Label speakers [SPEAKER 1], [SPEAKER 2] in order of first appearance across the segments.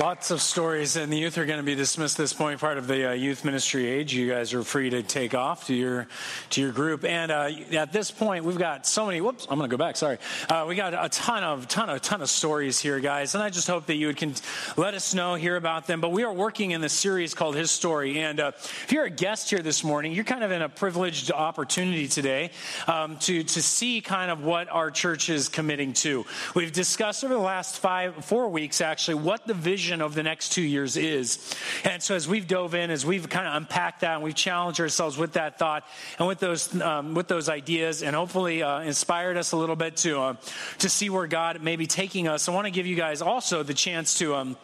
[SPEAKER 1] Lots of stories, and the youth are going to be dismissed this point, part of the uh, youth ministry age. You guys are free to take off to your to your group. And uh, at this point, we've got so many. Whoops, I'm going to go back. Sorry, uh, we got a ton of ton of ton of stories here, guys. And I just hope that you can let us know, hear about them. But we are working in this series called His Story. And uh, if you're a guest here this morning, you're kind of in a privileged opportunity today um, to to see kind of what our church is committing to. We've discussed over the last five four weeks actually what the vision vision of the next two years is. And so as we've dove in, as we've kind of unpacked that, and we've challenged ourselves with that thought and with those um, with those ideas, and hopefully uh, inspired us a little bit to uh, to see where God may be taking us. I want to give you guys also the chance to. Um,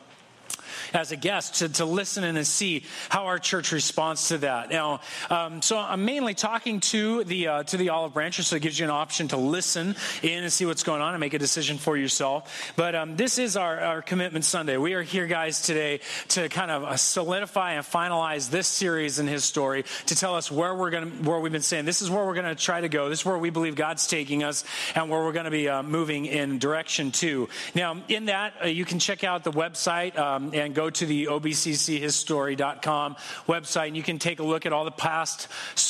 [SPEAKER 1] as a guest to, to listen and to see how our church responds to that. Now, um, so I'm mainly talking to the uh, to the olive branches, so it gives you an option to listen in and see what's going on and make a decision for yourself. But um, this is our, our commitment Sunday. We are here, guys, today to kind of uh, solidify and finalize this series in His story to tell us where we're going where we've been saying this is where we're going to try to go. This is where we believe God's taking us and where we're going to be uh, moving in direction to. Now, in that, uh, you can check out the website um, and go to the obcchisstory.com website and you can take a look at all the past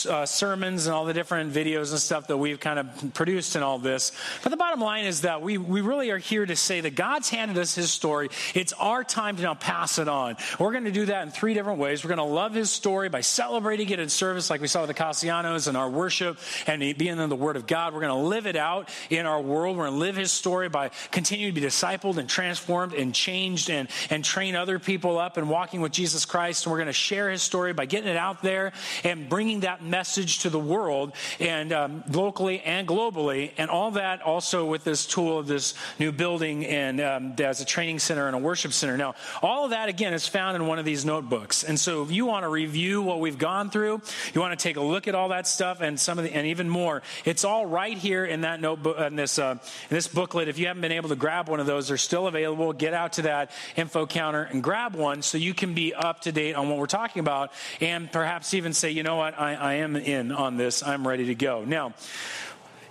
[SPEAKER 1] uh, sermons and all the different videos and stuff that we've kind of produced and all this. But the bottom line is that we, we really are here to say that God's handed us his story. It's our time to now pass it on. We're going to do that in three different ways. We're going to love his story by celebrating it in service, like we saw with the Castellanos and our worship and being in the Word of God. We're going to live it out in our world. We're going to live his story by continuing to be discipled and transformed and changed and, and train other people up and walking with Jesus Christ. And we're going to share his story by getting it out there and bringing that message to the world and um, locally and globally. And all that also with this tool of this new building and um, as a training center and a worship center. Now, all of that again is found in one of these notebooks. And so if you want to review what we've gone through, you want to take a look at all that stuff and some of the, and even more, it's all right here in that notebook, in this, uh, in this booklet. If you haven't been able to grab one of those, they're still available. Get out to that info counter and grab one so you can be up to date on what we're talking about and perhaps even say, you know what, I, I am in on this, I'm ready to go. Now,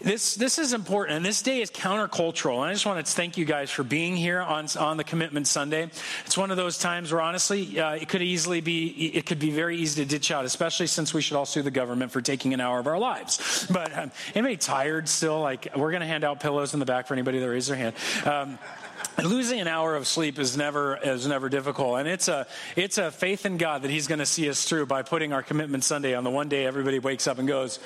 [SPEAKER 1] this this is important, and this day is countercultural. And I just want to thank you guys for being here on on the Commitment Sunday. It's one of those times where honestly, uh, it could easily be it could be very easy to ditch out, especially since we should all sue the government for taking an hour of our lives. But um, anybody tired still? Like we're going to hand out pillows in the back for anybody that raised their hand. Um, losing an hour of sleep is never is never difficult. And it's a it's a faith in god that he's going to see us through by putting our commitment sunday on the one day everybody wakes up and goes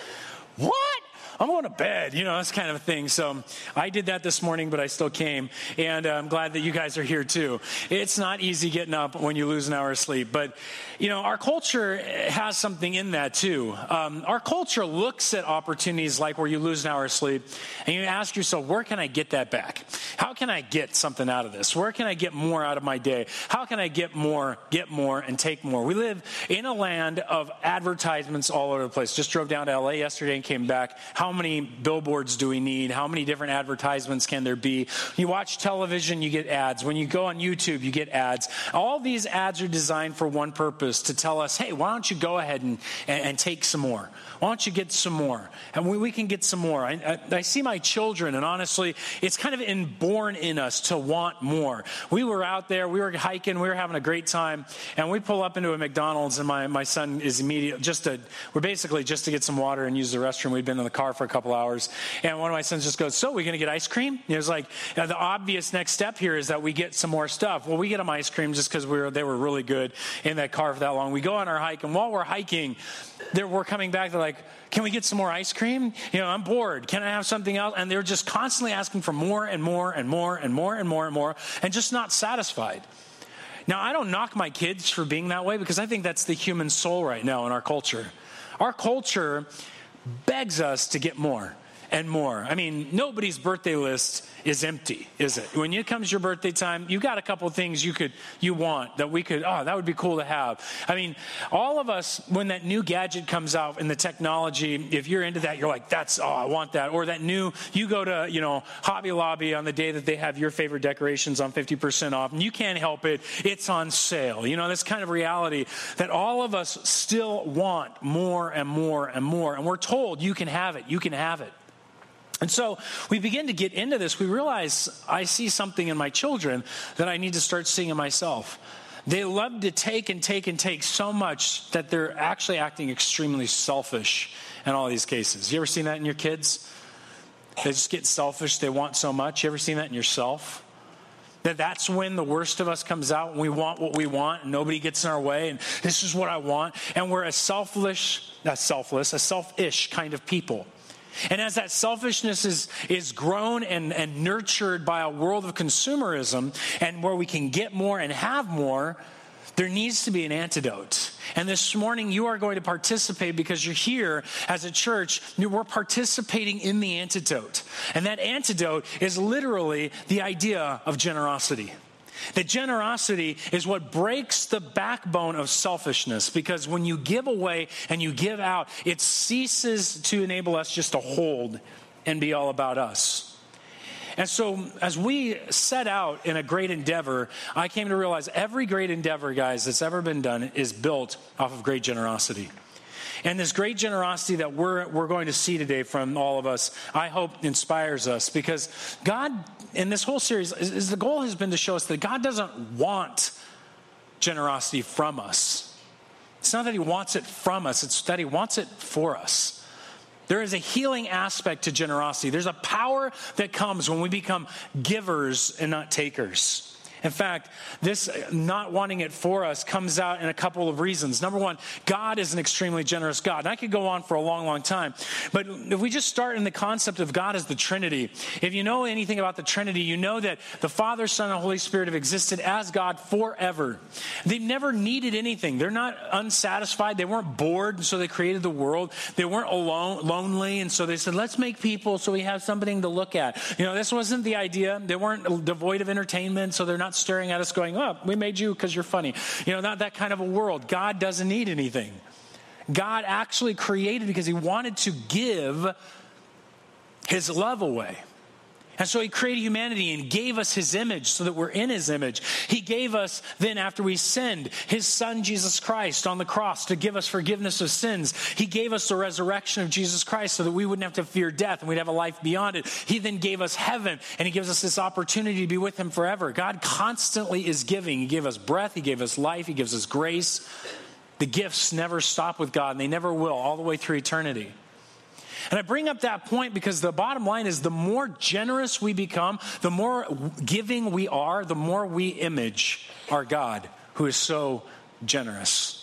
[SPEAKER 1] what I'm going to bed, you know, that's kind of a thing. So I did that this morning, but I still came. And uh, I'm glad that you guys are here too. It's not easy getting up when you lose an hour of sleep. But, you know, our culture has something in that too. Um, our culture looks at opportunities like where you lose an hour of sleep and you ask yourself, where can I get that back? How can I get something out of this? Where can I get more out of my day? How can I get more, get more, and take more? We live in a land of advertisements all over the place. Just drove down to LA yesterday and came back. How how many billboards do we need? How many different advertisements can there be? You watch television, you get ads. When you go on YouTube, you get ads. All these ads are designed for one purpose to tell us, hey, why don't you go ahead and, and, and take some more? Why don't you get some more? And we, we can get some more. I, I, I, see my children, and honestly, it's kind of inborn in us to want more. We were out there, we were hiking, we were having a great time, and we pull up into a McDonald's, and my, my son is immediate, just to, we're basically just to get some water and use the restroom. We'd been in the car for a couple hours, and one of my sons just goes, "So, we going to get ice cream?" it was like you know, the obvious next step here is that we get some more stuff. Well, we get them ice cream just because we were they were really good in that car for that long. We go on our hike, and while we're hiking, we're coming back. They're like, "Can we get some more ice cream?" You know, I'm bored. Can I have something else? And they're just constantly asking for more and more and more and more and more and more, and just not satisfied. Now, I don't knock my kids for being that way because I think that's the human soul right now in our culture. Our culture begs us to get more and more. I mean, nobody's birthday list is empty, is it? When it comes your birthday time, you got a couple things you could you want that we could oh, that would be cool to have. I mean, all of us when that new gadget comes out in the technology, if you're into that, you're like, that's oh, I want that. Or that new you go to, you know, Hobby Lobby on the day that they have your favorite decorations on 50% off, and you can't help it, it's on sale. You know, this kind of reality that all of us still want more and more and more. And we're told you can have it, you can have it. And so we begin to get into this. We realize I see something in my children that I need to start seeing in myself. They love to take and take and take so much that they're actually acting extremely selfish in all these cases. You ever seen that in your kids? They just get selfish. They want so much. You ever seen that in yourself? That that's when the worst of us comes out. and we want what we want, and nobody gets in our way. And this is what I want. And we're a selfish, not selfless, a selfish kind of people. And as that selfishness is, is grown and, and nurtured by a world of consumerism and where we can get more and have more, there needs to be an antidote. And this morning, you are going to participate because you're here as a church. We're participating in the antidote. And that antidote is literally the idea of generosity. That generosity is what breaks the backbone of selfishness because when you give away and you give out, it ceases to enable us just to hold and be all about us. And so, as we set out in a great endeavor, I came to realize every great endeavor, guys, that's ever been done is built off of great generosity. And this great generosity that we're, we're going to see today from all of us, I hope inspires us because God, in this whole series, is, is the goal has been to show us that God doesn't want generosity from us. It's not that He wants it from us, it's that He wants it for us. There is a healing aspect to generosity. There's a power that comes when we become givers and not takers. In fact, this not wanting it for us comes out in a couple of reasons. Number one, God is an extremely generous God. And I could go on for a long, long time. But if we just start in the concept of God as the Trinity, if you know anything about the Trinity, you know that the Father, Son, and Holy Spirit have existed as God forever. They've never needed anything. They're not unsatisfied. They weren't bored, and so they created the world. They weren't alone, lonely, and so they said, let's make people so we have something to look at. You know, this wasn't the idea. They weren't devoid of entertainment, so they're not not staring at us going, oh, we made you because you're funny. You know, not that kind of a world. God doesn't need anything. God actually created because he wanted to give his love away. And so he created humanity and gave us his image so that we're in his image. He gave us, then after we sinned, his son Jesus Christ on the cross to give us forgiveness of sins. He gave us the resurrection of Jesus Christ so that we wouldn't have to fear death and we'd have a life beyond it. He then gave us heaven and he gives us this opportunity to be with him forever. God constantly is giving. He gave us breath, he gave us life, he gives us grace. The gifts never stop with God and they never will all the way through eternity. And I bring up that point because the bottom line is the more generous we become, the more giving we are, the more we image our God who is so generous.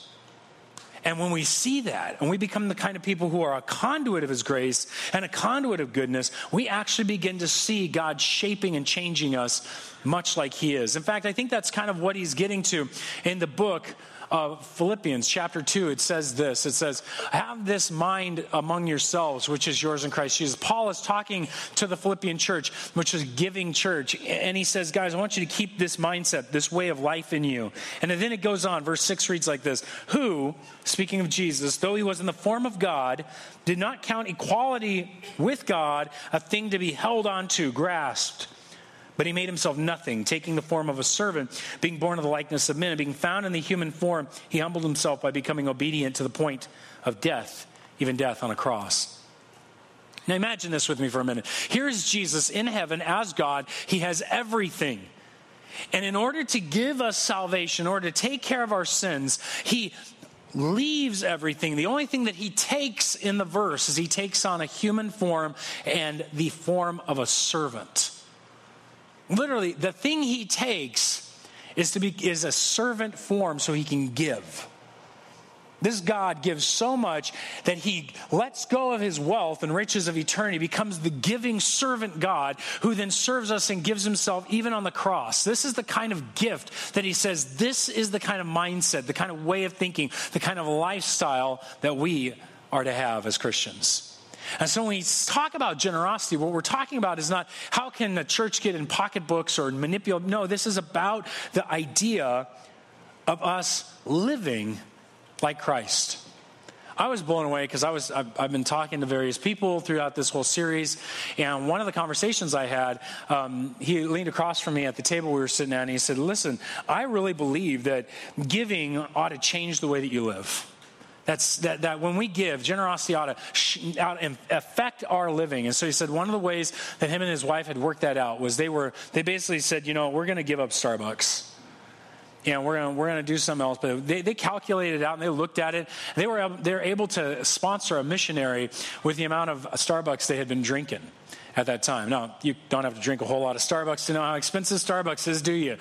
[SPEAKER 1] And when we see that and we become the kind of people who are a conduit of His grace and a conduit of goodness, we actually begin to see God shaping and changing us much like He is. In fact, I think that's kind of what He's getting to in the book of Philippians chapter 2, it says this. It says, Have this mind among yourselves, which is yours in Christ Jesus. Paul is talking to the Philippian church, which is giving church. And he says, Guys, I want you to keep this mindset, this way of life in you. And then it goes on. Verse 6 reads like this Who, speaking of Jesus, though he was in the form of God, did not count equality with God a thing to be held on to, grasped but he made himself nothing, taking the form of a servant, being born of the likeness of men, and being found in the human form, he humbled himself by becoming obedient to the point of death, even death on a cross. Now imagine this with me for a minute. Here's Jesus in heaven as God, he has everything. And in order to give us salvation, in order to take care of our sins, he leaves everything. The only thing that he takes in the verse is he takes on a human form and the form of a servant. Literally, the thing he takes is to be is a servant form so he can give. This God gives so much that he lets go of his wealth and riches of eternity, becomes the giving servant God who then serves us and gives himself even on the cross. This is the kind of gift that he says, this is the kind of mindset, the kind of way of thinking, the kind of lifestyle that we are to have as Christians. And so when we talk about generosity, what we're talking about is not how can the church get in pocketbooks or manipulate. No, this is about the idea of us living like Christ. I was blown away because I was I've, I've, been talking to various people throughout this whole series, and one of the conversations I had, um, he leaned across from me at the table we were sitting at, and he said, "Listen, I really believe that giving ought to change the way that you live." That's that, that when we give, generosity ought to sh- to affect our living. And so he said one of the ways that him and his wife had worked that out was they were they basically said, you know, we're going to give up Starbucks. You know, we're going we're gonna do something else. But they, they calculated it out and they looked at it. They were, they were able to sponsor a missionary with the amount of Starbucks they had been drinking at that time. Now, you don't have to drink a whole lot of Starbucks to know how expensive Starbucks is, do you?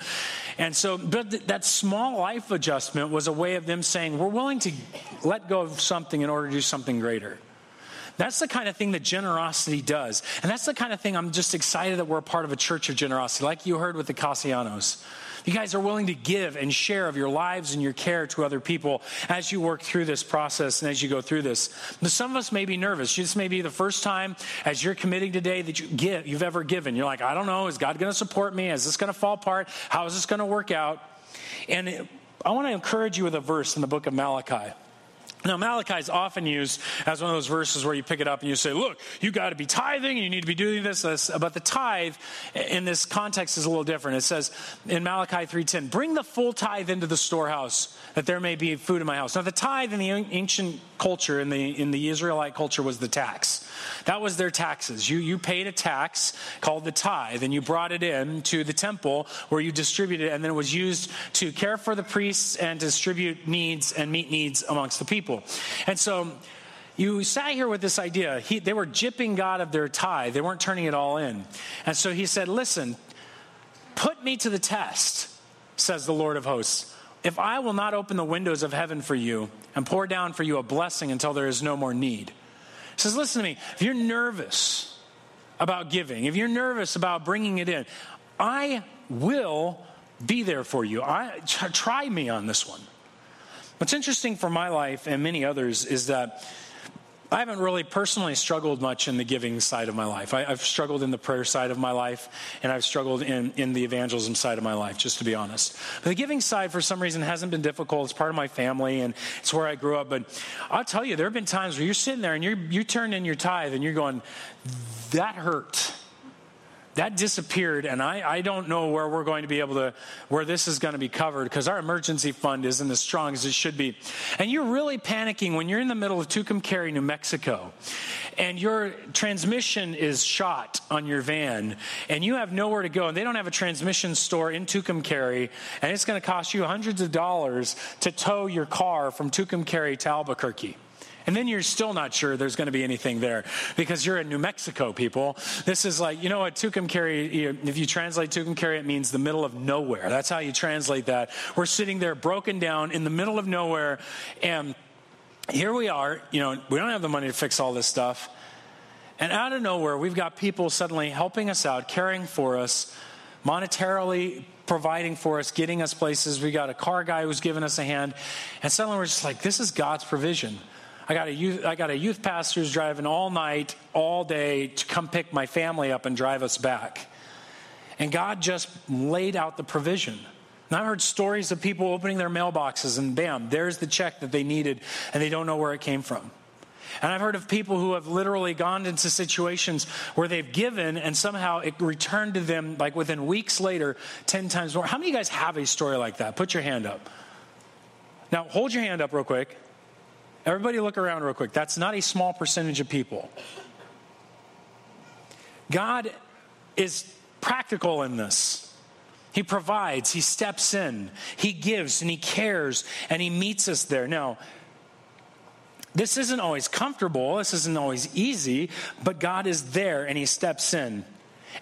[SPEAKER 1] And so, but th- that small life adjustment was a way of them saying, we're willing to let go of something in order to do something greater. That's the kind of thing that generosity does. And that's the kind of thing I'm just excited that we're a part of a church of generosity, like you heard with the Cassianos. You guys are willing to give and share of your lives and your care to other people as you work through this process and as you go through this. But some of us may be nervous. This may be the first time as you're committing today that you give, you've ever given. You're like, I don't know. Is God going to support me? Is this going to fall apart? How is this going to work out? And it, I want to encourage you with a verse in the book of Malachi. Now, Malachi is often used as one of those verses where you pick it up and you say, Look, you got to be tithing you need to be doing this, this. But the tithe in this context is a little different. It says in Malachi 3.10, Bring the full tithe into the storehouse, that there may be food in my house. Now, the tithe in the ancient culture, in the, in the Israelite culture, was the tax. That was their taxes. You, you paid a tax called the tithe, and you brought it in to the temple where you distributed it, and then it was used to care for the priests and distribute needs and meet needs amongst the people. And so you sat here with this idea. He, they were jipping God of their tithe, they weren't turning it all in. And so he said, Listen, put me to the test, says the Lord of hosts. If I will not open the windows of heaven for you and pour down for you a blessing until there is no more need. He says, Listen to me. If you're nervous about giving, if you're nervous about bringing it in, I will be there for you. I, try me on this one. What's interesting for my life and many others is that I haven't really personally struggled much in the giving side of my life. I, have struggled in the prayer side of my life, and I've struggled in, in the evangelism side of my life, just to be honest. But the giving side, for some reason, hasn't been difficult. It's part of my family, and it's where I grew up. But I'll tell you, there have been times where you're sitting there and you're, you turn in your tithe and you're going, that hurt that disappeared and I, I don't know where we're going to be able to where this is going to be covered because our emergency fund isn't as strong as it should be. And you're really panicking when you're in the middle of tucumcari new mexico and your transmission is shot on your van and you have nowhere to go and they don't have a transmission store in tucumcari and it's going to cost you hundreds of dollars to tow your car from tucumcari to albuquerque and then you're still not sure there's going to be anything there because you're in New Mexico, people. This is like, you know what, Tucumcari, if you translate Tucumcari, it means the middle of nowhere. That's how you translate that. We're sitting there broken down in the middle of nowhere. And here we are, you know, we don't have the money to fix all this stuff. And out of nowhere, we've got people suddenly helping us out, caring for us, monetarily providing for us, getting us places. We got a car guy who's giving us a hand. And suddenly we're just like, this is God's provision. I got a youth, I got a youth pastor who's driving all night, all day to come pick my family up and drive us back. And God just laid out the provision. And I've heard stories of people opening their mailboxes and bam, there's the check that they needed and they don't know where it came from. And I've heard of people who have literally gone into situations where they've given and somehow it returned to them like within weeks later 10 times more. How many of you guys have a story like that? Put your hand up. Now, hold your hand up real quick. Everybody look around real quick. That's not a small percentage of people. God is practical in this. He provides, He steps in, He gives, and He cares, and He meets us there. Now, this isn't always comfortable, this isn't always easy, but God is there and He steps in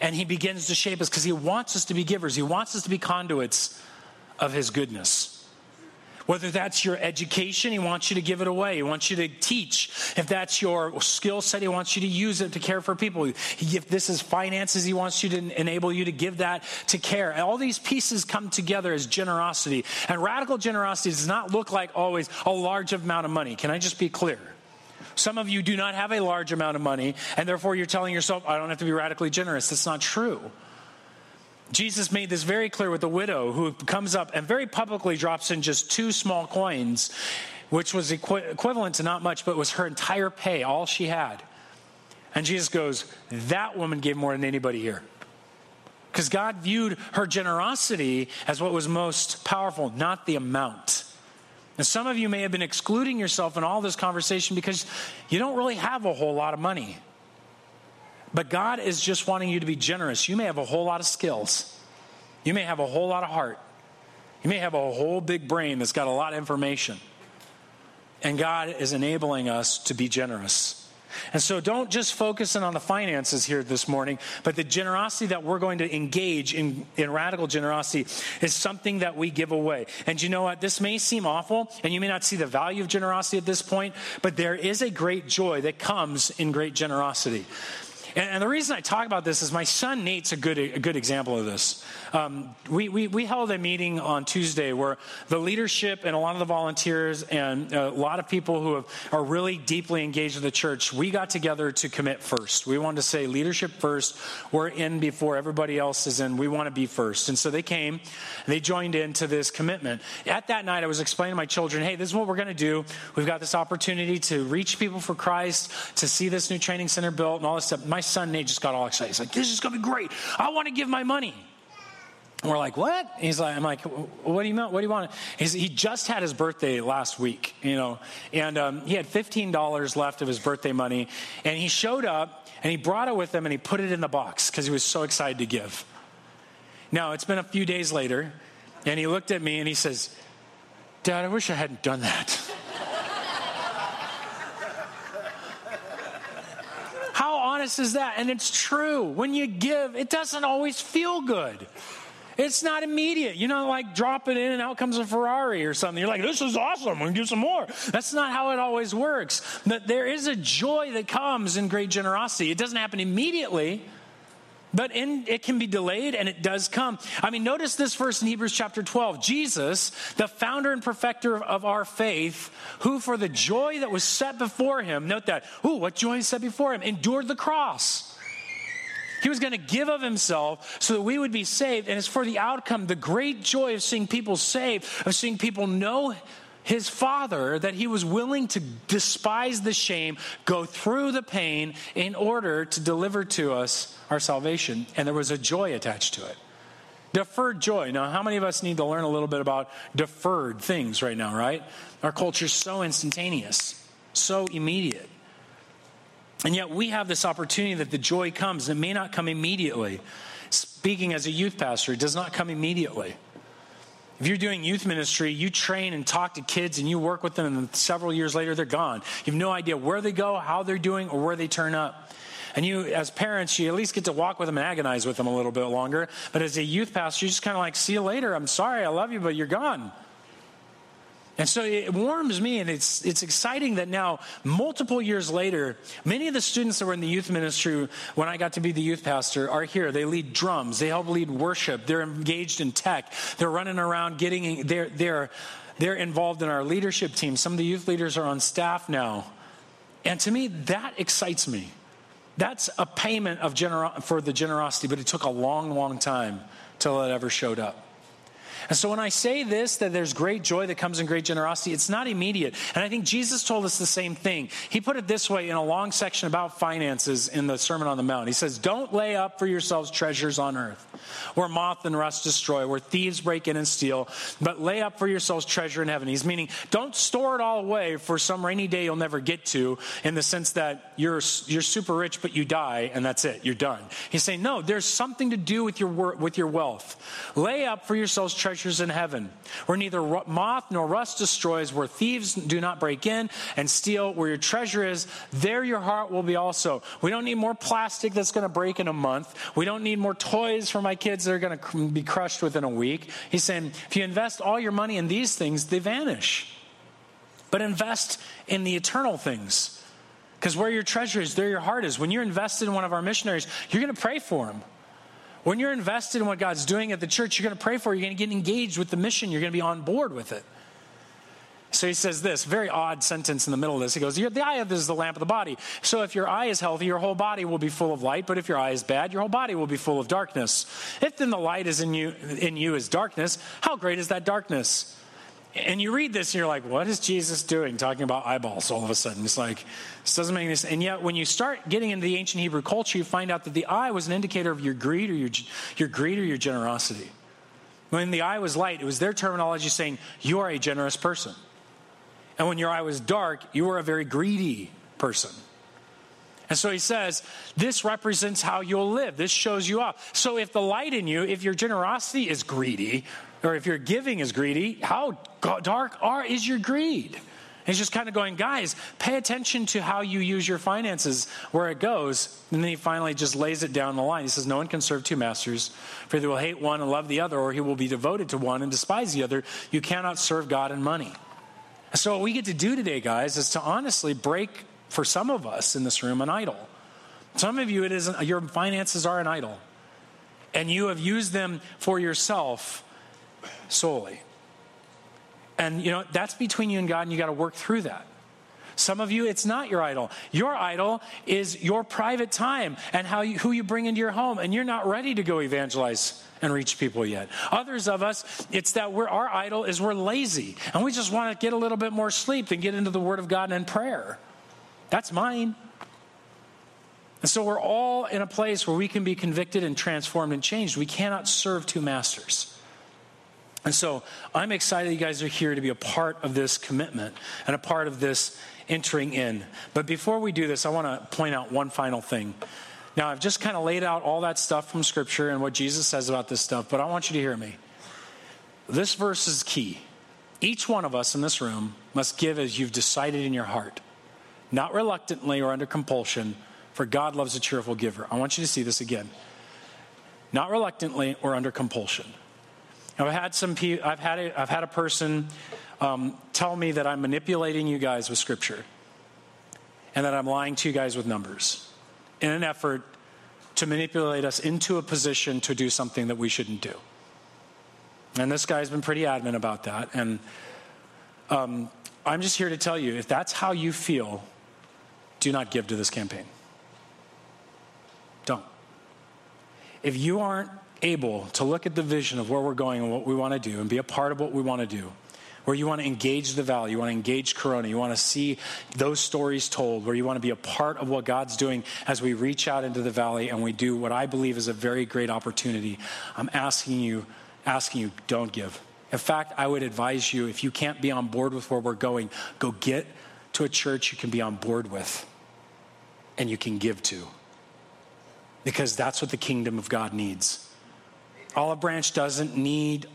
[SPEAKER 1] and He begins to shape us because He wants us to be givers, He wants us to be conduits of His goodness. Whether that's your education, he wants you to give it away. He wants you to teach. If that's your skill set, he wants you to use it to care for people. If this is finances, he wants you to enable you to give that to care. And all these pieces come together as generosity. And radical generosity does not look like always a large amount of money. Can I just be clear? Some of you do not have a large amount of money, and therefore you're telling yourself, I don't have to be radically generous. That's not true. Jesus made this very clear with the widow who comes up and very publicly drops in just two small coins, which was equi- equivalent to not much, but was her entire pay, all she had. And Jesus goes, That woman gave more than anybody here. Because God viewed her generosity as what was most powerful, not the amount. And some of you may have been excluding yourself in all this conversation because you don't really have a whole lot of money. But God is just wanting you to be generous. You may have a whole lot of skills, you may have a whole lot of heart, you may have a whole big brain that's got a lot of information. And God is enabling us to be generous. And so don't just focus in on the finances here this morning, but the generosity that we're going to engage in, in radical generosity is something that we give away. And you know what? This may seem awful, and you may not see the value of generosity at this point, but there is a great joy that comes in great generosity. And, and, the reason I talk about this is my son Nate's a good, a good example of this. Um, we, we, we, held a meeting on Tuesday where the leadership and a lot of the volunteers and a lot of people who have, are really deeply engaged in the church, we got together to commit first. We wanted to say leadership first. We're in before everybody else is in. We want to be first. And so they came, they joined into this commitment. At that night, I was explaining to my children, hey, this is what we're going to do. We've got this opportunity to reach people for Christ, to see this new training center built and all this stuff. My son Nate just got all excited. He's like, this is going to be great. I want to give my money. And we're like, what? He's like, I'm like, what do you want? What do you want? He's, he just had his birthday last week, you know, and um, he had $15 left of his birthday money. And he showed up and he brought it with him and he put it in the box because he was so excited to give. Now, it's been a few days later, and he looked at me and he says, Dad, I wish I hadn't done that. Honest as that. And it's true. When you give, it doesn't always feel good. It's not immediate. You know, like drop it in and out comes a Ferrari or something. You're like, this is awesome. We can do some more. That's not how it always works. But there is a joy that comes in great generosity. It doesn't happen immediately, but in, it can be delayed and it does come. I mean, notice this verse in Hebrews chapter 12. Jesus, the founder and perfecter of our faith, who for the joy that was set before him, note that, ooh, what joy is set before him, endured the cross. He was going to give of himself so that we would be saved. And it's for the outcome, the great joy of seeing people saved, of seeing people know his father that he was willing to despise the shame, go through the pain in order to deliver to us our salvation. And there was a joy attached to it. Deferred joy. Now, how many of us need to learn a little bit about deferred things right now, right? Our culture's so instantaneous, so immediate. And yet we have this opportunity that the joy comes. It may not come immediately. Speaking as a youth pastor, it does not come immediately. If you're doing youth ministry, you train and talk to kids and you work with them, and several years later, they're gone. You have no idea where they go, how they're doing, or where they turn up. And you, as parents, you at least get to walk with them and agonize with them a little bit longer. But as a youth pastor, you just kind of like, see you later. I'm sorry, I love you, but you're gone. And so it warms me, and it's, it's exciting that now, multiple years later, many of the students that were in the youth ministry when I got to be the youth pastor are here. They lead drums, they help lead worship, they're engaged in tech, they're running around getting, they're, they're, they're involved in our leadership team. Some of the youth leaders are on staff now. And to me, that excites me. That's a payment of gener- for the generosity, but it took a long, long time till it ever showed up. And so when I say this, that there's great joy that comes in great generosity, it's not immediate. And I think Jesus told us the same thing. He put it this way in a long section about finances in the Sermon on the Mount. He says, Don't lay up for yourselves treasures on earth, where moth and rust destroy, where thieves break in and steal, but lay up for yourselves treasure in heaven. He's meaning, don't store it all away for some rainy day you'll never get to, in the sense that you're, you're super rich, but you die, and that's it, you're done. He's saying, No, there's something to do with your, with your wealth. Lay up for yourselves treasures in heaven, where neither moth nor rust destroys, where thieves do not break in and steal. Where your treasure is, there your heart will be also. We don't need more plastic that's going to break in a month. We don't need more toys for my kids that are going to be crushed within a week. He's saying, if you invest all your money in these things, they vanish. But invest in the eternal things. Because where your treasure is, there your heart is. When you're invested in one of our missionaries, you're going to pray for him. When you're invested in what God's doing at the church, you're going to pray for, you're going to get engaged with the mission, you're going to be on board with it. So he says this very odd sentence in the middle of this. He goes, The eye of this is the lamp of the body. So if your eye is healthy, your whole body will be full of light. But if your eye is bad, your whole body will be full of darkness. If then the light is in you, in you is darkness, how great is that darkness? And you read this and you're like, what is Jesus doing talking about eyeballs all of a sudden? It's like, this doesn't make any sense. And yet, when you start getting into the ancient Hebrew culture, you find out that the eye was an indicator of your greed or your, your greed or your generosity. When the eye was light, it was their terminology saying, you are a generous person. And when your eye was dark, you were a very greedy person. And so he says, this represents how you'll live. This shows you off. So if the light in you, if your generosity is greedy, or if your giving is greedy, how dark are, is your greed? He's just kind of going, guys, pay attention to how you use your finances, where it goes. And then he finally just lays it down the line. He says, No one can serve two masters, for either will hate one and love the other, or he will be devoted to one and despise the other. You cannot serve God and money. So, what we get to do today, guys, is to honestly break, for some of us in this room, an idol. Some of you, it isn't your finances are an idol, and you have used them for yourself solely. And, you know, that's between you and God, and you got to work through that. Some of you, it's not your idol. Your idol is your private time and how you, who you bring into your home, and you're not ready to go evangelize and reach people yet. Others of us, it's that we're, our idol is we're lazy, and we just want to get a little bit more sleep than get into the Word of God and prayer. That's mine. And so we're all in a place where we can be convicted and transformed and changed. We cannot serve two masters. And so I'm excited you guys are here to be a part of this commitment and a part of this entering in. But before we do this, I want to point out one final thing. Now, I've just kind of laid out all that stuff from Scripture and what Jesus says about this stuff, but I want you to hear me. This verse is key. Each one of us in this room must give as you've decided in your heart, not reluctantly or under compulsion, for God loves a cheerful giver. I want you to see this again. Not reluctantly or under compulsion. I've had some. I've had had a person um, tell me that I'm manipulating you guys with Scripture, and that I'm lying to you guys with numbers, in an effort to manipulate us into a position to do something that we shouldn't do. And this guy's been pretty adamant about that. And um, I'm just here to tell you if that's how you feel, do not give to this campaign. Don't. If you aren't able to look at the vision of where we're going and what we want to do and be a part of what we want to do, where you want to engage the valley, you want to engage Corona, you want to see those stories told, where you want to be a part of what God's doing as we reach out into the valley and we do what I believe is a very great opportunity. I'm asking you, asking you, don't give. In fact, I would advise you, if you can't be on board with where we're going, go get to a church you can be on board with and you can give to. Because that's what the kingdom of God needs. Olive Branch doesn't need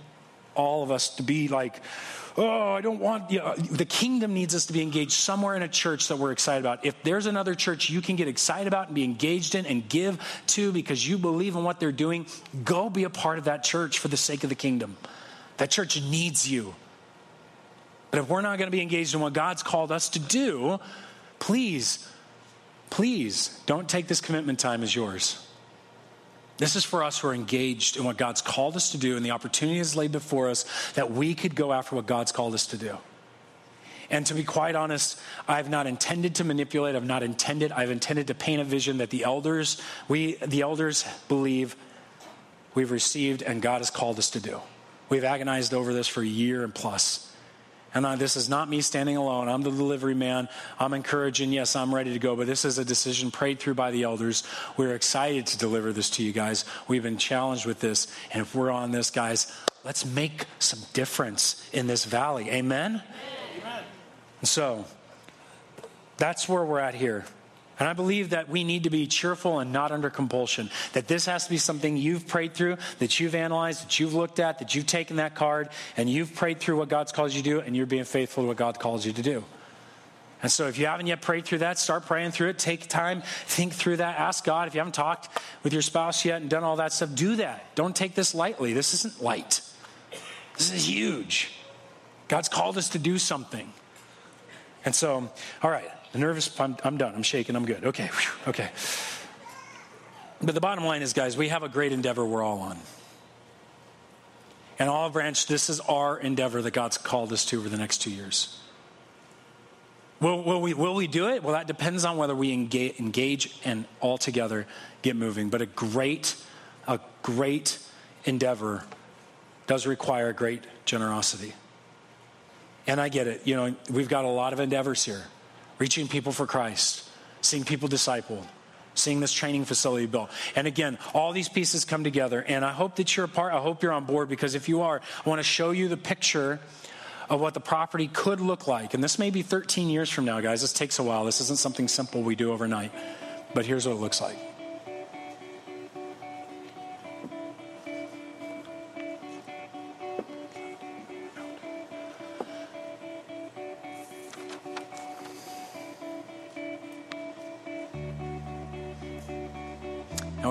[SPEAKER 1] all of us to be like, oh, I don't want, you uh, know, the kingdom needs us to be engaged somewhere in a church that we're excited about. If there's another church you can get excited about and be engaged in and give to because you believe in what they're doing, go be a part of that church for the sake of the kingdom. That church needs you. But if we're not going to be engaged in what God's called us to do, please, please don't take this commitment time as yours. This is for us who are engaged in what God's called us to do, and the opportunity is laid before us that we could go after what God's called us to do. And to be quite honest, I've not intended to manipulate. I've not intended. I've intended to paint a vision that the elders, we, the elders, believe we've received and God has called us to do. We've agonized over this for a year and plus. And uh, this is not me standing alone. I'm the delivery man. I'm encouraging. Yes, I'm ready to go. But this is a decision prayed through by the elders. We're excited to deliver this to you guys. We've been challenged with this. And if we're on this, guys, let's make some difference in this valley. Amen? Amen. So that's where we're at here. And I believe that we need to be cheerful and not under compulsion. That this has to be something you've prayed through, that you've analyzed, that you've looked at, that you've taken that card, and you've prayed through what God's called you to do, and you're being faithful to what God calls you to do. And so, if you haven't yet prayed through that, start praying through it. Take time, think through that. Ask God. If you haven't talked with your spouse yet and done all that stuff, do that. Don't take this lightly. This isn't light, this is huge. God's called us to do something. And so, all right, the nervous, I'm, I'm done. I'm shaking. I'm good. Okay. Whew, okay. But the bottom line is, guys, we have a great endeavor we're all on. And Olive Branch, this is our endeavor that God's called us to over the next two years. Will, will, we, will we do it? Well, that depends on whether we engage, engage and all together get moving. But a great, a great endeavor does require great generosity. And I get it. You know, we've got a lot of endeavors here reaching people for Christ, seeing people discipled, seeing this training facility built. And again, all these pieces come together. And I hope that you're a part, I hope you're on board because if you are, I want to show you the picture of what the property could look like. And this may be 13 years from now, guys. This takes a while. This isn't something simple we do overnight. But here's what it looks like.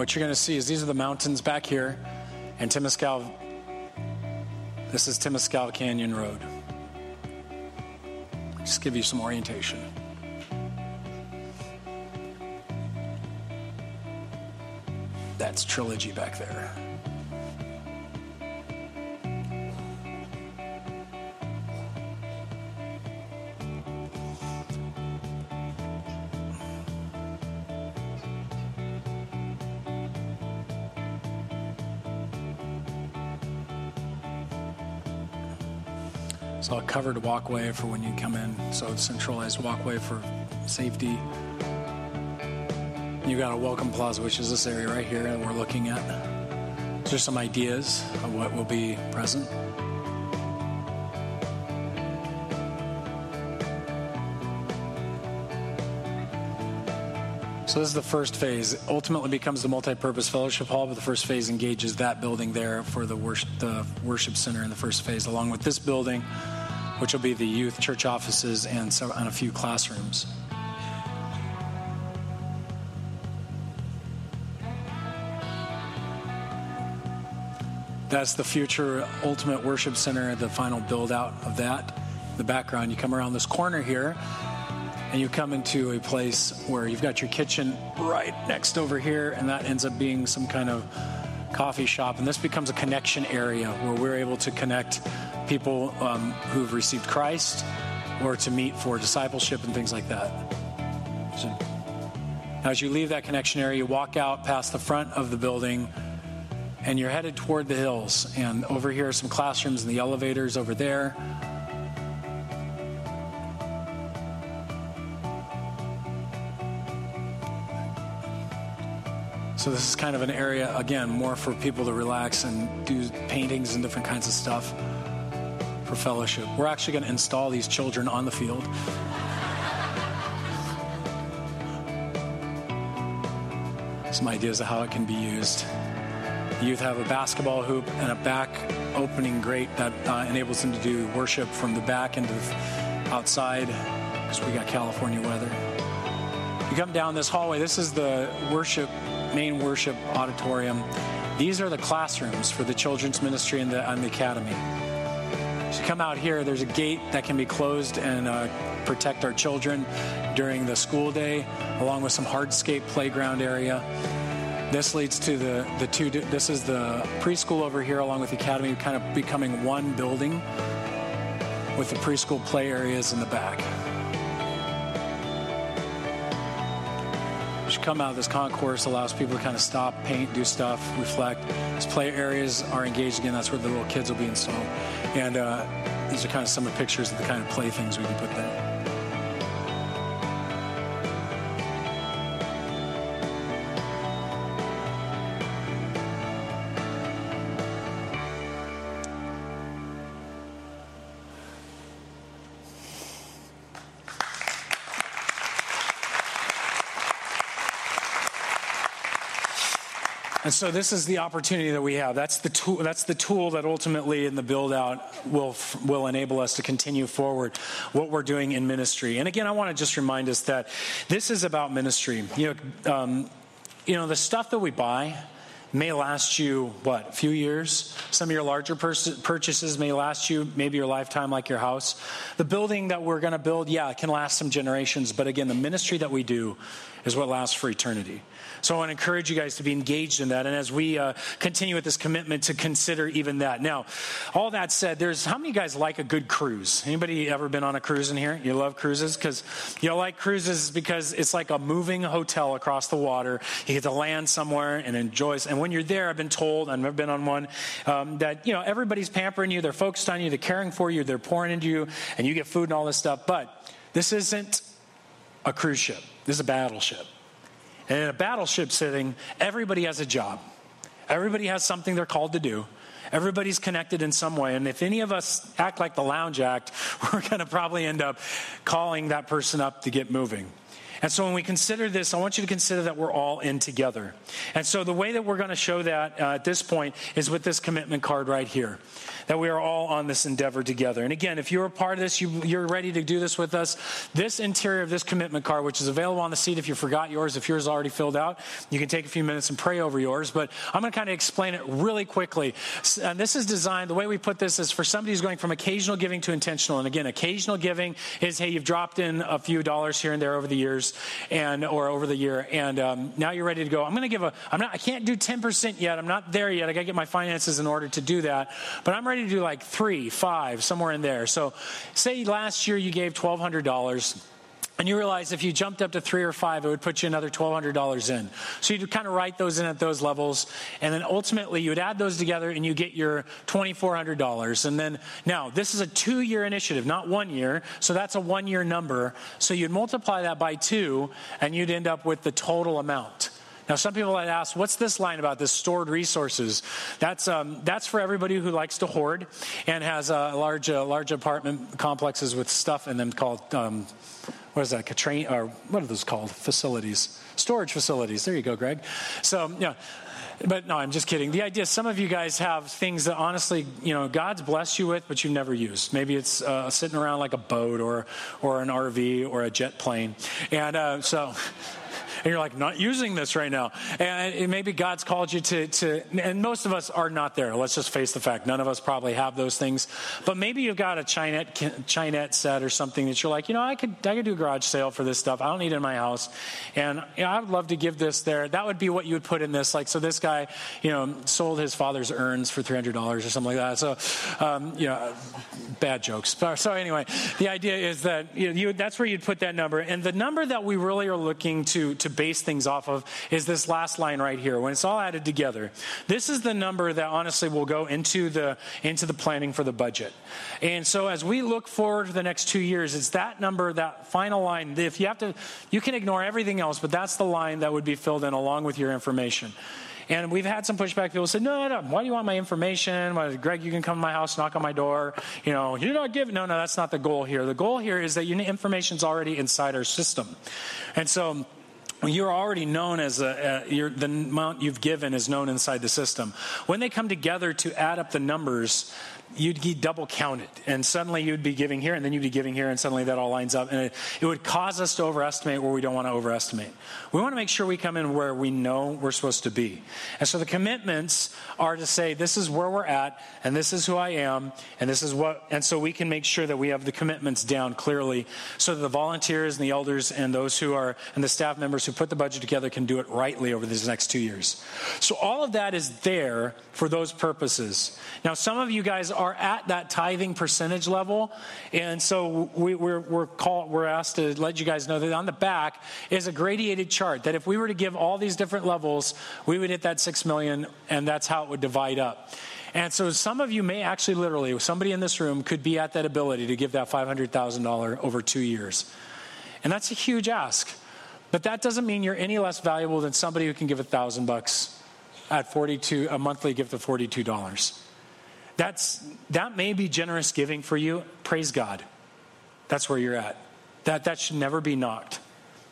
[SPEAKER 1] What you're going to see is these are the mountains back here, and Temescal. This is Temescal Canyon Road. Just give you some orientation. That's Trilogy back there. Covered walkway for when you come in. So centralized walkway for safety. You've got a welcome plaza, which is this area right here that we're looking at. There's some ideas of what will be present. So this is the first phase. Ultimately becomes the multi-purpose fellowship hall, but the first phase engages that building there for the worship, the worship center in the first phase, along with this building, which will be the youth church offices and, so, and a few classrooms. That's the future ultimate worship center, the final build out of that. The background, you come around this corner here, and you come into a place where you've got your kitchen right next over here, and that ends up being some kind of coffee shop. And this becomes a connection area where we're able to connect people um, who've received Christ or to meet for discipleship and things like that. So, as you leave that connection area, you walk out past the front of the building and you're headed toward the hills. And over here are some classrooms and the elevators over there. So this is kind of an area, again, more for people to relax and do paintings and different kinds of stuff for fellowship. We're actually going to install these children on the field. Some ideas of how it can be used. Youth have a basketball hoop and a back opening grate that uh, enables them to do worship from the back into the outside because we got California weather. You come down this hallway, this is the worship main worship auditorium. These are the classrooms for the children's ministry and the, and the academy. So come out here, there's a gate that can be closed and uh, protect our children during the school day, along with some hardscape playground area. This leads to the, the two, this is the preschool over here, along with the academy, kind of becoming one building with the preschool play areas in the back. Come out of this concourse allows people to kind of stop, paint, do stuff, reflect. These play areas are engaged again. That's where the little kids will be installed. And uh, these are kind of some of the pictures of the kind of play things we can put there. So this is the opportunity that we have. That's the tool, that's the tool that ultimately in the build out will, will enable us to continue forward what we're doing in ministry. And again, I want to just remind us that this is about ministry. You know, um, you know, the stuff that we buy, may last you what a few years some of your larger purchases may last you maybe your lifetime like your house the building that we're going to build yeah it can last some generations but again the ministry that we do is what lasts for eternity so I want to encourage you guys to be engaged in that. And as we uh, continue with this commitment to consider even that. Now, all that said, there's how many guys like a good cruise? Anybody ever been on a cruise in here? You love cruises? Because you like cruises because it's like a moving hotel across the water. You get to land somewhere and enjoy. And when you're there, I've been told, I've never been on one, um, that, you know, everybody's pampering you. They're focused on you. They're caring for you. They're pouring into you. And you get food and all this stuff. But this isn't a cruise ship. This is a battleship. And in a battleship setting, everybody has a job. Everybody has something they're called to do. Everybody's connected in some way. And if any of us act like the Lounge Act, we're going to probably end up calling that person up to get moving. And so when we consider this, I want you to consider that we're all in together. And so the way that we're going to show that uh, at this point is with this commitment card right here that we are all on this endeavor together. And again, if you're a part of this, you, you're ready to do this with us, this interior of this commitment card, which is available on the seat if you forgot yours, if yours is already filled out, you can take a few minutes and pray over yours. But I'm going to kind of explain it really quickly. And this is designed, the way we put this is for somebody who's going from occasional giving to intentional. And again, occasional giving is, hey, you've dropped in a few dollars here and there over the years and or over the year, and um, now you're ready to go. I'm going to give a. I'm not. I can't do 10% yet. I'm not there yet. I got to get my finances in order to do that. But I'm ready to do like three, five, somewhere in there. So, say last year you gave $1,200. And you realize if you jumped up to three or five, it would put you another $1,200 in. So you'd kind of write those in at those levels. And then ultimately, you would add those together and you get your $2,400. And then, now, this is a two year initiative, not one year. So that's a one year number. So you'd multiply that by two, and you'd end up with the total amount. Now, some people might ask, what's this line about this stored resources? That's, um, that's for everybody who likes to hoard and has uh, large, uh, large apartment complexes with stuff in them called, um, what is that, or what are those called? Facilities. Storage facilities. There you go, Greg. So, yeah. But no, I'm just kidding. The idea some of you guys have things that honestly, you know, God's blessed you with, but you've never used. Maybe it's uh, sitting around like a boat or, or an RV or a jet plane. And uh, so and you're like, not using this right now. And maybe God's called you to, to, and most of us are not there. Let's just face the fact. None of us probably have those things. But maybe you've got a Chinette, Chinette set or something that you're like, you know, I could, I could do a garage sale for this stuff. I don't need it in my house. And you know, I would love to give this there. That would be what you would put in this. Like, so this guy, you know, sold his father's urns for $300 or something like that. So, um, you know, bad jokes. So anyway, the idea is that you, know, you, that's where you'd put that number. And the number that we really are looking to, to base things off of is this last line right here. When it's all added together, this is the number that honestly will go into the into the planning for the budget. And so as we look forward to the next two years, it's that number, that final line. If you have to, you can ignore everything else, but that's the line that would be filled in along with your information. And we've had some pushback. People said, no, no, why do you want my information? Why, Greg, you can come to my house, knock on my door. You know, you're not giving. No, no, that's not the goal here. The goal here is that your information's already inside our system. And so, you're already known as a, a the amount you've given is known inside the system. When they come together to add up the numbers, you'd be double counted. And suddenly you'd be giving here, and then you'd be giving here, and suddenly that all lines up. And it, it would cause us to overestimate where we don't want to overestimate. We want to make sure we come in where we know we're supposed to be. And so the commitments are to say, this is where we're at, and this is who I am, and this is what, and so we can make sure that we have the commitments down clearly so that the volunteers and the elders and those who are, and the staff members who put the budget together can do it rightly over these next two years. So all of that is there for those purposes. Now, some of you guys are at that tithing percentage level, and so we, are we're, called, we're asked to let you guys know that on the back is a gradiated chart that if we were to give all these different levels, we would hit that six million, and that's how it would divide up. And so some of you may actually literally, somebody in this room could be at that ability to give that $500,000 over two years. And that's a huge ask. But that doesn't mean you're any less valuable than somebody who can give a thousand bucks at 42 a monthly gift of $42 that's that may be generous giving for you. Praise god. That's where you're at. That that should never be knocked.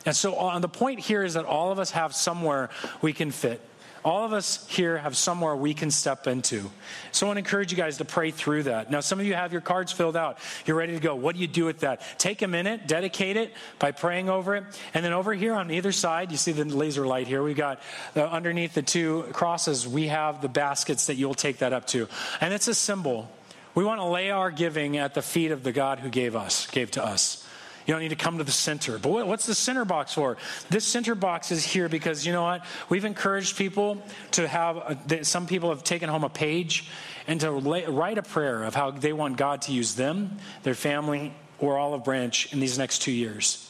[SPEAKER 1] And so on the point here is that all of us have somewhere we can fit all of us here have somewhere we can step into. So I want to encourage you guys to pray through that. Now, some of you have your cards filled out. You're ready to go. What do you do with that? Take a minute, dedicate it by praying over it. And then over here on either side, you see the laser light here. We've got uh, underneath the two crosses, we have the baskets that you'll take that up to. And it's a symbol. We want to lay our giving at the feet of the God who gave us, gave to us. You don't need to come to the center. But what's the center box for? This center box is here because you know what? We've encouraged people to have, some people have taken home a page and to lay, write a prayer of how they want God to use them, their family, or Olive Branch in these next two years.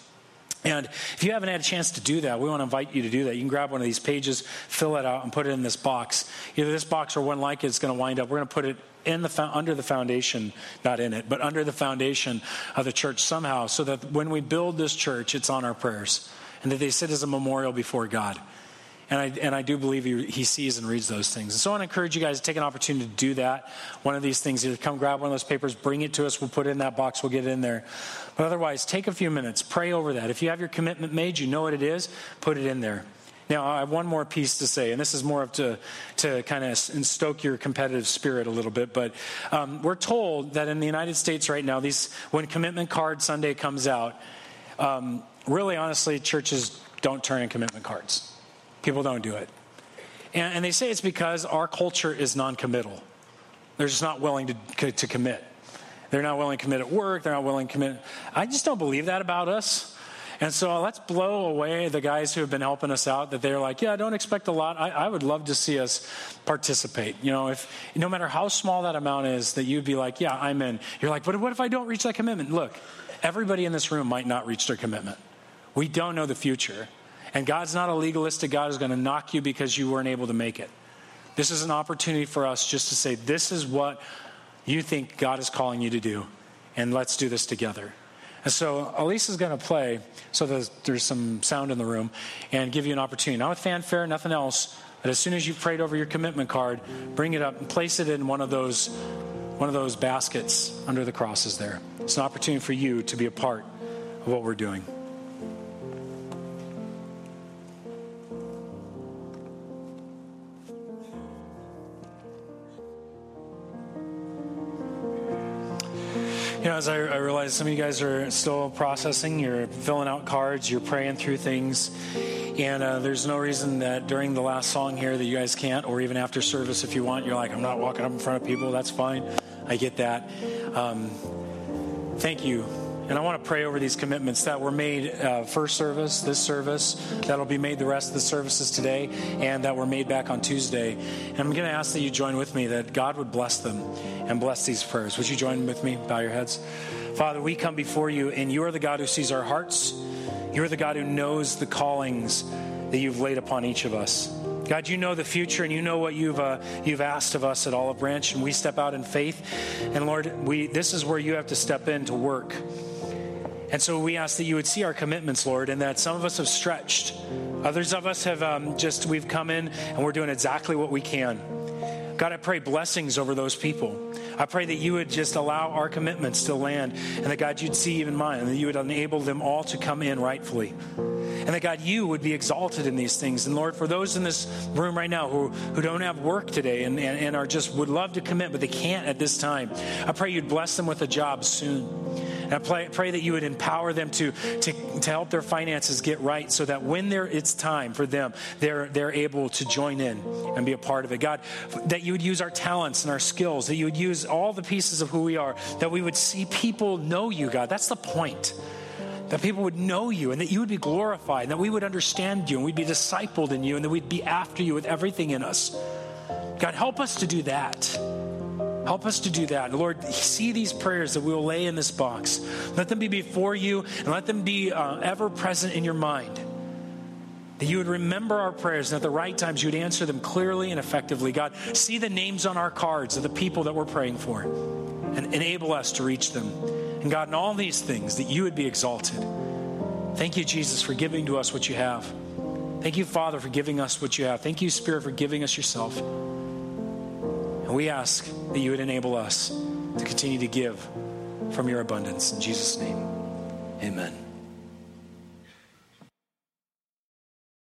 [SPEAKER 1] And if you haven't had a chance to do that, we want to invite you to do that. You can grab one of these pages, fill it out, and put it in this box. Either this box or one like it is going to wind up. We're going to put it in the under the foundation, not in it, but under the foundation of the church somehow, so that when we build this church, it's on our prayers, and that they sit as a memorial before God. And I, and I do believe he, he sees and reads those things. And so I want to encourage you guys to take an opportunity to do that. One of these things, either come grab one of those papers, bring it to us, we'll put it in that box, we'll get it in there. But otherwise, take a few minutes, pray over that. If you have your commitment made, you know what it is, put it in there. Now, I have one more piece to say, and this is more of to, to kind of stoke your competitive spirit a little bit. But um, we're told that in the United States right now, these when Commitment Card Sunday comes out, um, really honestly, churches don't turn in commitment cards. People don't do it. And, and they say it's because our culture is non committal. They're just not willing to, to commit. They're not willing to commit at work. They're not willing to commit. I just don't believe that about us. And so let's blow away the guys who have been helping us out that they're like, yeah, I don't expect a lot. I, I, would love to see us participate. You know, if no matter how small that amount is, that you'd be like, yeah, I'm in. You're like, but what if I don't reach that commitment? Look, everybody in this room might not reach their commitment. We don't know the future. And God's not a legalistic God who's going to knock you because you weren't able to make it. This is an opportunity for us just to say, this is what you think God is calling you to do, and let's do this together. And so Elise is going to play, so there's, there's some sound in the room, and give you an opportunity. Not with fanfare, nothing else, but as soon as you've prayed over your commitment card, bring it up and place it in one of those, one of those baskets under the crosses there. It's an opportunity for you to be a part of what we're doing. You know, as I, I realize some of you guys are still processing, you're filling out cards, you're praying through things. And uh, there's no reason that during the last song here that you guys can't, or even after service if you want, you're like, I'm not walking up in front of people. That's fine. I get that. Um, thank you and I want to pray over these commitments that were made uh, first service, this service, that'll be made the rest of the services today, and that were made back on Tuesday. And I'm going to ask that you join with me, that God would bless them and bless these prayers. Would you join with me? Bow your heads. Father, we come before you, and you are the God who sees our hearts. You're the God who knows the callings that you've laid upon each of us. God, you know the future and you know what you've, uh, you've asked of us at Olive Branch, and we step out in faith. And Lord, we, this is where you have to step in to work. And so we ask that you would see our commitments, Lord, and that some of us have stretched. Others of us have um, just, we've come in and we're doing exactly what we can. God, I pray blessings over those people. I pray that you would just allow our commitments to land, and that God, you'd see even mine, and that you would enable them all to come in rightfully. And that God, you would be exalted in these things. And Lord, for those in this room right now who, who don't have work today and, and, and are just would love to commit, but they can't at this time, I pray you'd bless them with a job soon. And I pray, pray that you would empower them to, to, to help their finances get right so that when there, it's time for them, they're, they're able to join in and be a part of it. God, that you would use our talents and our skills, that you would use all the pieces of who we are, that we would see people know you, God. That's the point that people would know you and that you would be glorified, and that we would understand you and we'd be discipled in you and that we'd be after you with everything in us. God, help us to do that. Help us to do that. Lord, see these prayers that we will lay in this box. Let them be before you and let them be uh, ever present in your mind. That you would remember our prayers and at the right times you would answer them clearly and effectively. God, see the names on our cards of the people that we're praying for and enable us to reach them. And God, in all these things, that you would be exalted. Thank you, Jesus, for giving to us what you have. Thank you, Father, for giving us what you have. Thank you, Spirit, for giving us yourself. And we ask that you would enable us to continue to give from your abundance. In Jesus' name, amen.